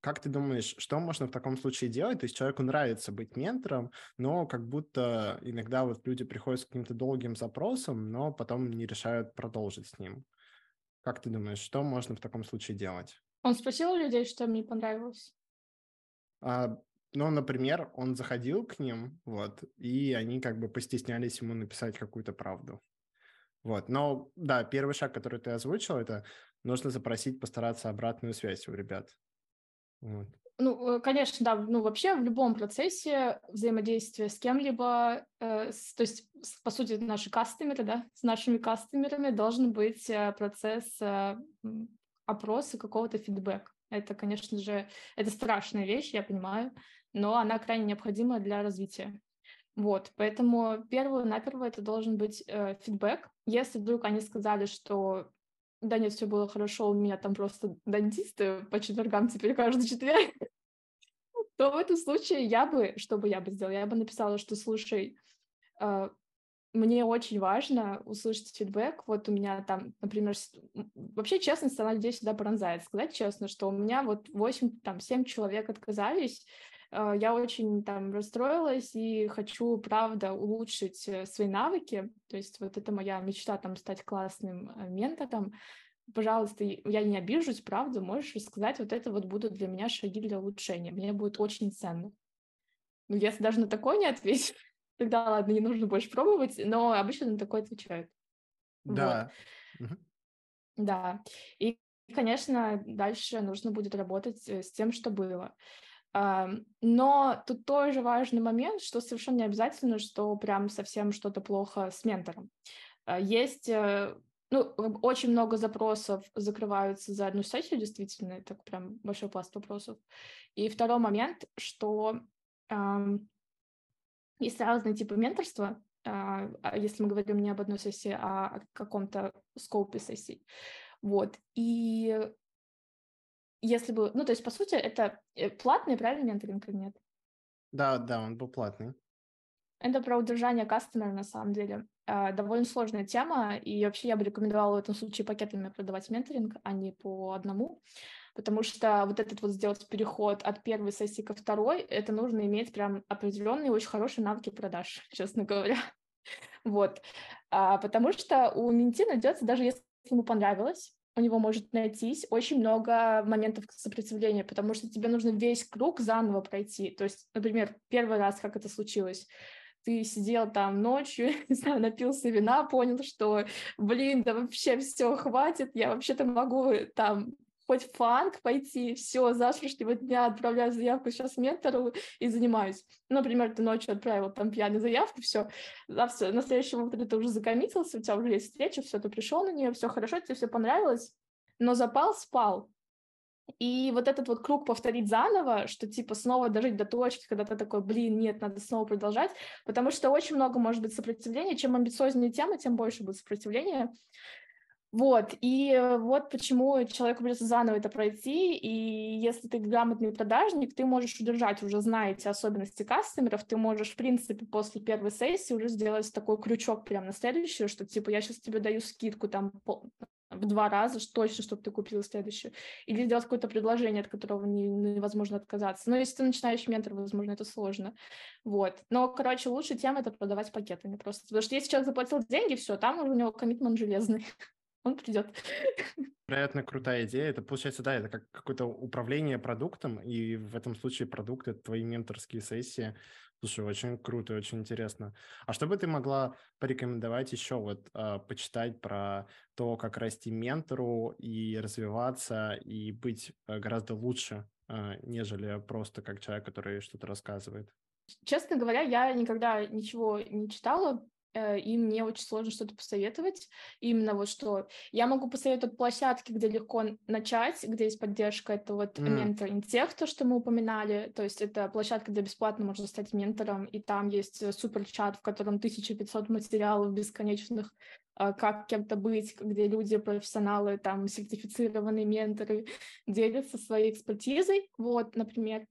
A: как ты думаешь, что можно в таком случае делать? То есть человеку нравится быть ментором, но как будто иногда вот люди приходят с каким-то долгим запросом, но потом не решают продолжить с ним. Как ты думаешь, что можно в таком случае делать?
B: Он спросил у людей, что мне понравилось?
A: А, ну, например, он заходил к ним, вот, и они как бы постеснялись ему написать какую-то правду. Вот, но да, первый шаг, который ты озвучил, это нужно запросить, постараться обратную связь у ребят.
B: Вот. Ну, э, конечно, да. Ну, вообще в любом процессе взаимодействия с кем-либо, э, с, то есть, с, по сути, наши кастомеры, да, с нашими кастомерами должен быть э, процесс э, опросы какого-то фидбэка. Это, конечно же, это страшная вещь, я понимаю, но она крайне необходима для развития. Вот, поэтому первое-наперво это должен быть э, фидбэк. Если вдруг они сказали, что да нет, все было хорошо, у меня там просто дантисты по четвергам теперь каждый четверг, то в этом случае я бы, что бы я бы сделала? Я бы написала, что, слушай, э, мне очень важно услышать фидбэк. Вот у меня там, например, вообще честность, она здесь всегда пронзает. Сказать честно, что у меня вот 8, там, 7 человек отказались, э, я очень там расстроилась и хочу, правда, улучшить э, свои навыки. То есть вот это моя мечта, там, стать классным э, ментором. Пожалуйста, я не обижусь, правда, можешь рассказать, вот это вот будут для меня шаги для улучшения. Мне будет очень ценно. Ну, если даже на такое не ответить, тогда ладно, не нужно больше пробовать, но обычно на такое отвечают.
A: Да.
B: Вот. Да. И, конечно, дальше нужно будет работать э, с тем, что было. Но тут тоже важный момент, что совершенно не обязательно, что прям совсем что-то плохо с ментором. А, есть э, ну, очень много запросов закрываются за одну сессию, действительно, это прям большой пласт вопросов. И второй момент, что есть разные типы менторства, а, а если мы говорим не об одной сессии, а о каком-то скопе сессий. Вот. И если бы... Ну, то есть, по сути, это э, платный, правильно, менторинг или нет?
A: Да, да, он был платный.
B: Это про удержание кастомера, на самом деле. А, довольно сложная тема, и вообще я бы рекомендовала в этом случае пакетами продавать менторинг, а не по одному потому что вот этот вот сделать переход от первой сессии ко второй, это нужно иметь прям определенные очень хорошие навыки продаж, честно говоря. Вот. А, потому что у менти найдется, даже если ему понравилось, у него может найтись очень много моментов сопротивления, потому что тебе нужно весь круг заново пройти. То есть, например, первый раз, как это случилось, ты сидел там ночью, не знаю, напился вина, понял, что, блин, да вообще все, хватит, я вообще-то могу там хоть фанк пойти, все, завтрашнего дня отправляю заявку сейчас ментору и занимаюсь. Ну, например, ты ночью отправил там пьяную заявку, все, завтра, на следующем утре ты уже закоммитился, у тебя уже есть встреча, все, ты пришел на нее, все хорошо, тебе все понравилось, но запал спал. И вот этот вот круг повторить заново, что типа снова дожить до точки, когда ты такой, блин, нет, надо снова продолжать, потому что очень много может быть сопротивления. Чем амбициознее тема, тем больше будет сопротивления. Вот, и э, вот почему человеку придется заново это пройти, и если ты грамотный продажник, ты можешь удержать, уже зная эти особенности кастомеров, ты можешь, в принципе, после первой сессии уже сделать такой крючок прямо на следующую, что, типа, я сейчас тебе даю скидку там в два раза, точно, чтобы ты купил следующую. Или сделать какое-то предложение, от которого не, невозможно отказаться. Но если ты начинающий ментор, возможно, это сложно. Вот. Но, короче, лучшая тема — это продавать пакетами просто. Потому что если человек заплатил деньги, все, там у него коммитмент железный он придет.
A: Вероятно, крутая идея. Это получается, да, это как какое-то управление продуктом, и в этом случае продукт — это твои менторские сессии. Слушай, очень круто, очень интересно. А что бы ты могла порекомендовать еще вот э, почитать про то, как расти ментору и развиваться и быть э, гораздо лучше, э, нежели просто как человек, который что-то рассказывает?
B: Честно говоря, я никогда ничего не читала и мне очень сложно что-то посоветовать. Именно вот что я могу посоветовать площадки, где легко начать, где есть поддержка, это вот mm. менторинг тех, то, что мы упоминали, то есть это площадка, где бесплатно можно стать ментором, и там есть э, супер чат, в котором 1500 материалов бесконечных, э, как кем-то быть, где люди, профессионалы, там, сертифицированные менторы делятся своей экспертизой, вот, например.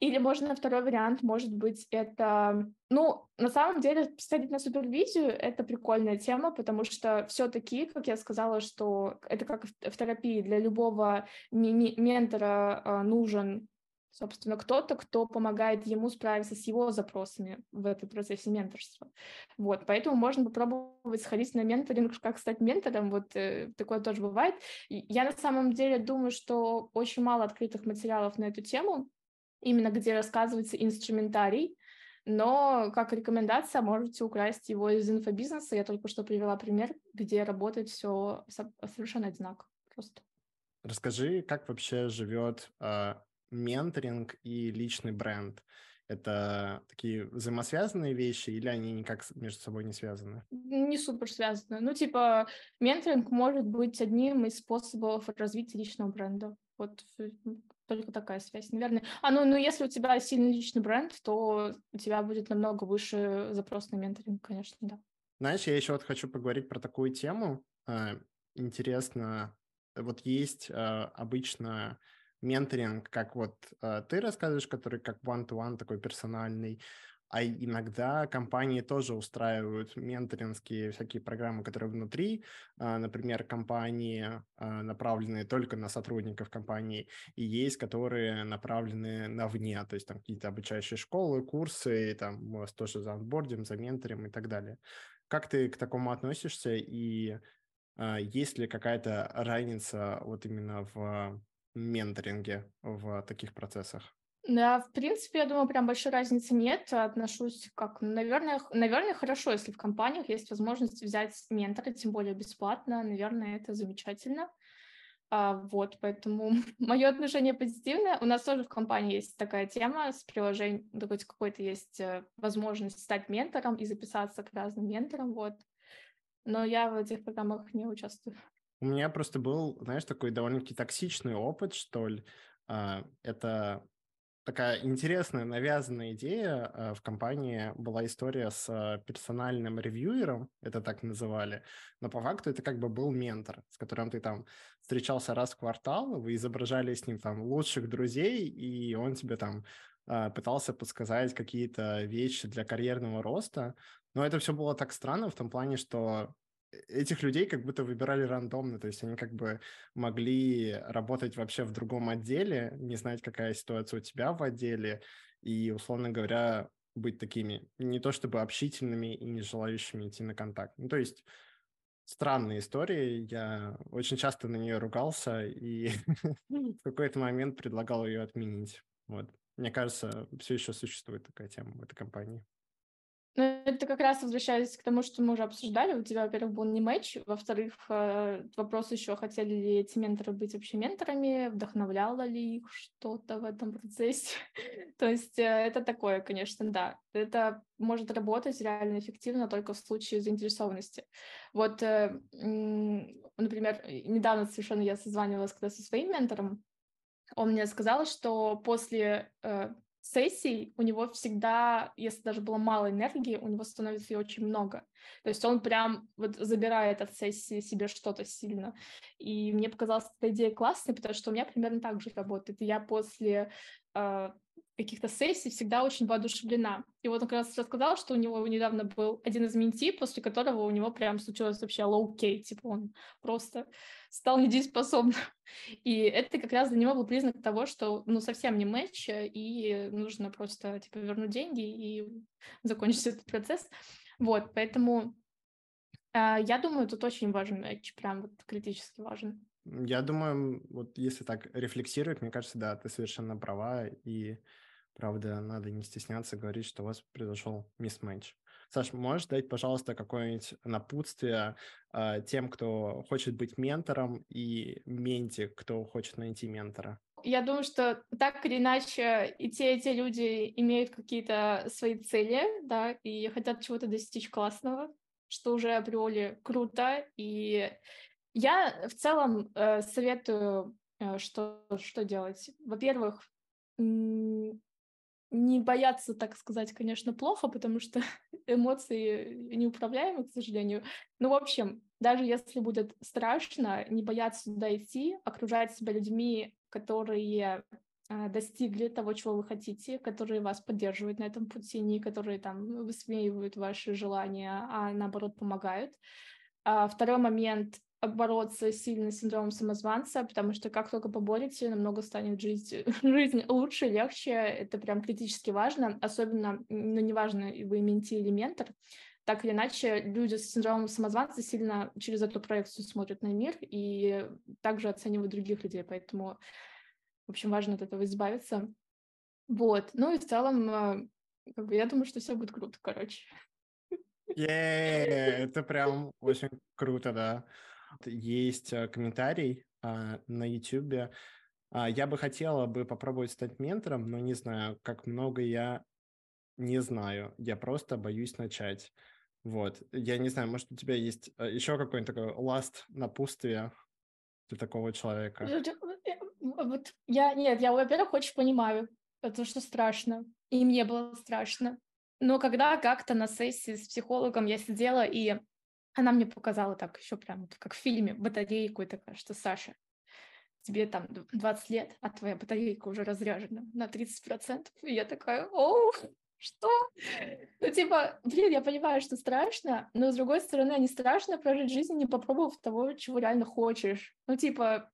B: Или можно второй вариант, может быть, это... Ну, на самом деле, сходить на супервизию — это прикольная тема, потому что все таки как я сказала, что это как в терапии, для любого ментора а, нужен собственно, кто-то, кто помогает ему справиться с его запросами в этом процессе менторства. Вот, поэтому можно попробовать сходить на менторинг, как стать ментором, вот э, такое тоже бывает. Я на самом деле думаю, что очень мало открытых материалов на эту тему, именно где рассказывается инструментарий, но как рекомендация можете украсть его из инфобизнеса. Я только что привела пример, где работает все совершенно одинаково просто.
A: Расскажи, как вообще живет э, менторинг и личный бренд? Это такие взаимосвязанные вещи или они никак между собой не связаны?
B: Не супер связаны. Ну, типа, менторинг может быть одним из способов развития личного бренда. Вот только такая связь, наверное. А ну, ну, если у тебя сильный личный бренд, то у тебя будет намного выше запрос на менторинг, конечно, да.
A: Знаешь, я еще вот хочу поговорить про такую тему. А, интересно, вот есть а, обычно менторинг, как вот а, ты рассказываешь, который как one-to-one такой персональный, а иногда компании тоже устраивают менторинские всякие программы, которые внутри, а, например, компании, а, направленные только на сотрудников компании, и есть, которые направлены на вне, то есть там какие-то обучающие школы, курсы, там у вас тоже за анбордим, за ментором и так далее. Как ты к такому относишься и а, есть ли какая-то разница вот именно в менторинге в таких процессах?
B: Да, в принципе, я думаю, прям большой разницы нет. Отношусь как, наверное, наверное, хорошо, если в компаниях есть возможность взять ментора, тем более бесплатно. Наверное, это замечательно. А, вот, поэтому мое отношение позитивное. У нас тоже в компании есть такая тема с приложением, то есть какой-то есть э, возможность стать ментором и записаться к разным менторам, вот. Но я в этих программах не участвую.
A: У меня просто был, знаешь, такой довольно-таки токсичный опыт, что ли. А, это такая интересная, навязанная идея э, в компании была история с э, персональным ревьюером, это так называли, но по факту это как бы был ментор, с которым ты там встречался раз в квартал, вы изображали с ним там лучших друзей, и он тебе там э, пытался подсказать какие-то вещи для карьерного роста, но это все было так странно в том плане, что этих людей как будто выбирали рандомно, то есть они как бы могли работать вообще в другом отделе, не знать, какая ситуация у тебя в отделе, и, условно говоря, быть такими не то чтобы общительными и не желающими идти на контакт. Ну, то есть странная история, я очень часто на нее ругался и в какой-то момент предлагал ее отменить. Вот. Мне кажется, все еще существует такая тема в этой компании.
B: Это как раз возвращаясь к тому, что мы уже обсуждали. У тебя, во-первых, был не матч, во-вторых, э, вопрос еще, хотели ли эти менторы быть вообще менторами, вдохновляло ли их что-то в этом процессе. То есть э, это такое, конечно, да. Это может работать реально эффективно только в случае заинтересованности. Вот, э, например, недавно совершенно я созванивалась когда со своим ментором, он мне сказал, что после сессий у него всегда, если даже было мало энергии, у него становится ее очень много. То есть он прям вот забирает от сессии себе что-то сильно. И мне показалась эта идея классной, потому что у меня примерно так же работает. Я после э, каких-то сессий всегда очень воодушевлена. И вот он как раз рассказал, что у него недавно был один из менти, после которого у него прям случилось вообще low-key, типа он просто стал недееспособным. И это как раз для него был признак того, что ну совсем не матч, и нужно просто типа вернуть деньги и закончить этот процесс. Вот, поэтому э, я думаю, тут очень важен матч, прям вот критически важен.
A: Я думаю, вот если так рефлексировать, мне кажется, да, ты совершенно права, и Правда, надо не стесняться говорить, что у вас произошел мисс-матч. Саш, можешь дать, пожалуйста, какое-нибудь напутствие э, тем, кто хочет быть ментором, и менти, кто хочет найти ментора?
B: Я думаю, что так или иначе и те, и те люди имеют какие-то свои цели, да, и хотят чего-то достичь классного, что уже априори круто. И я в целом э, советую, э, что, что делать. Во-первых, не бояться, так сказать, конечно, плохо, потому что эмоции неуправляемы, к сожалению. Ну, в общем, даже если будет страшно, не бояться туда идти, окружать себя людьми, которые а, достигли того, чего вы хотите, которые вас поддерживают на этом пути, не которые там высмеивают ваши желания, а наоборот помогают. А второй момент бороться сильно с синдромом самозванца, потому что как только поборете, намного станет жизнь, жизнь лучше, легче. Это прям критически важно, особенно, ну, неважно, вы менти или ментор, так или иначе, люди с синдромом самозванца сильно через эту проекцию смотрят на мир и также оценивают других людей, поэтому, в общем, важно от этого избавиться. Вот, ну и в целом, э, я думаю, что все будет круто, короче.
A: это прям очень круто, да. Есть э, комментарий а, на YouTube. А, я бы хотела бы попробовать стать ментором, но не знаю, как много я не знаю. Я просто боюсь начать. Вот. Я не знаю, может, у тебя есть э, еще какой-нибудь такой ласт напутствие для такого человека?
B: Э, вот я, нет, я, во-первых, очень понимаю, потому что страшно. И мне было страшно. Но когда как-то на сессии с психологом я сидела и она мне показала так еще прям, как в фильме, батарейку, и такая, что Саша, тебе там 20 лет, а твоя батарейка уже разряжена на 30%. И я такая, оу, что? Ну, типа, блин, я понимаю, что страшно, но, с другой стороны, не страшно прожить жизнь, не попробовав того, чего реально хочешь. Ну, типа,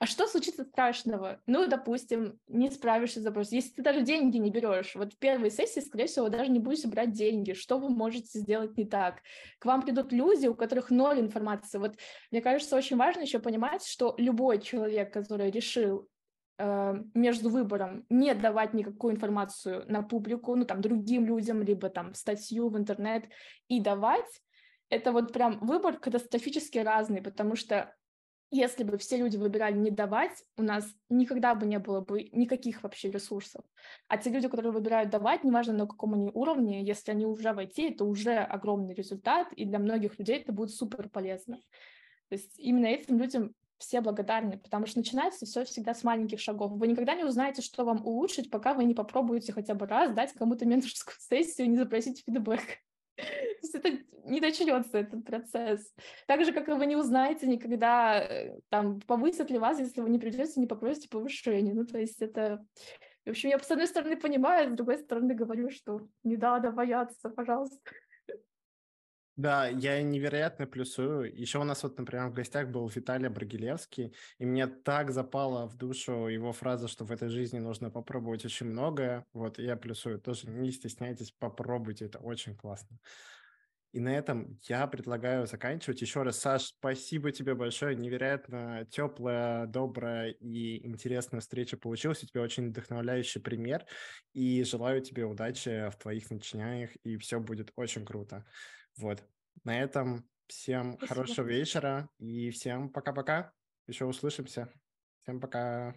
B: а что случится страшного? Ну, допустим, не справишься с запросом. Если ты даже деньги не берешь, вот в первой сессии, скорее всего, даже не будете брать деньги. Что вы можете сделать не так? К вам придут люди, у которых ноль информации. Вот мне кажется, очень важно еще понимать, что любой человек, который решил э, между выбором не давать никакую информацию на публику, ну, там, другим людям, либо там статью в интернет, и давать, это вот прям выбор катастрофически разный, потому что если бы все люди выбирали не давать, у нас никогда бы не было бы никаких вообще ресурсов. А те люди, которые выбирают давать, неважно на каком они уровне, если они уже в IT, это уже огромный результат, и для многих людей это будет супер полезно. То есть именно этим людям все благодарны, потому что начинается все всегда с маленьких шагов. Вы никогда не узнаете, что вам улучшить, пока вы не попробуете хотя бы раз дать кому-то менторскую сессию и не запросить фидбэк. То есть это не начнется этот процесс. Так же, как вы не узнаете никогда, э, там, повысят ли вас, если вы не придете, не попросите повышения. Ну, то есть это... В общем, я с одной стороны понимаю, с другой стороны говорю, что не надо бояться, пожалуйста.
A: Да, я невероятно плюсую. Еще у нас вот, например, в гостях был Виталий Брагилевский, и мне так запала в душу его фраза, что в этой жизни нужно попробовать очень многое. Вот, я плюсую. Тоже не стесняйтесь, попробуйте, это очень классно. И на этом я предлагаю заканчивать. Еще раз, Саш, спасибо тебе большое. Невероятно теплая, добрая и интересная встреча получилась. У тебя очень вдохновляющий пример. И желаю тебе удачи в твоих начинаниях, и все будет очень круто. Вот. На этом всем Спасибо. хорошего вечера и всем пока-пока. Еще услышимся. Всем пока.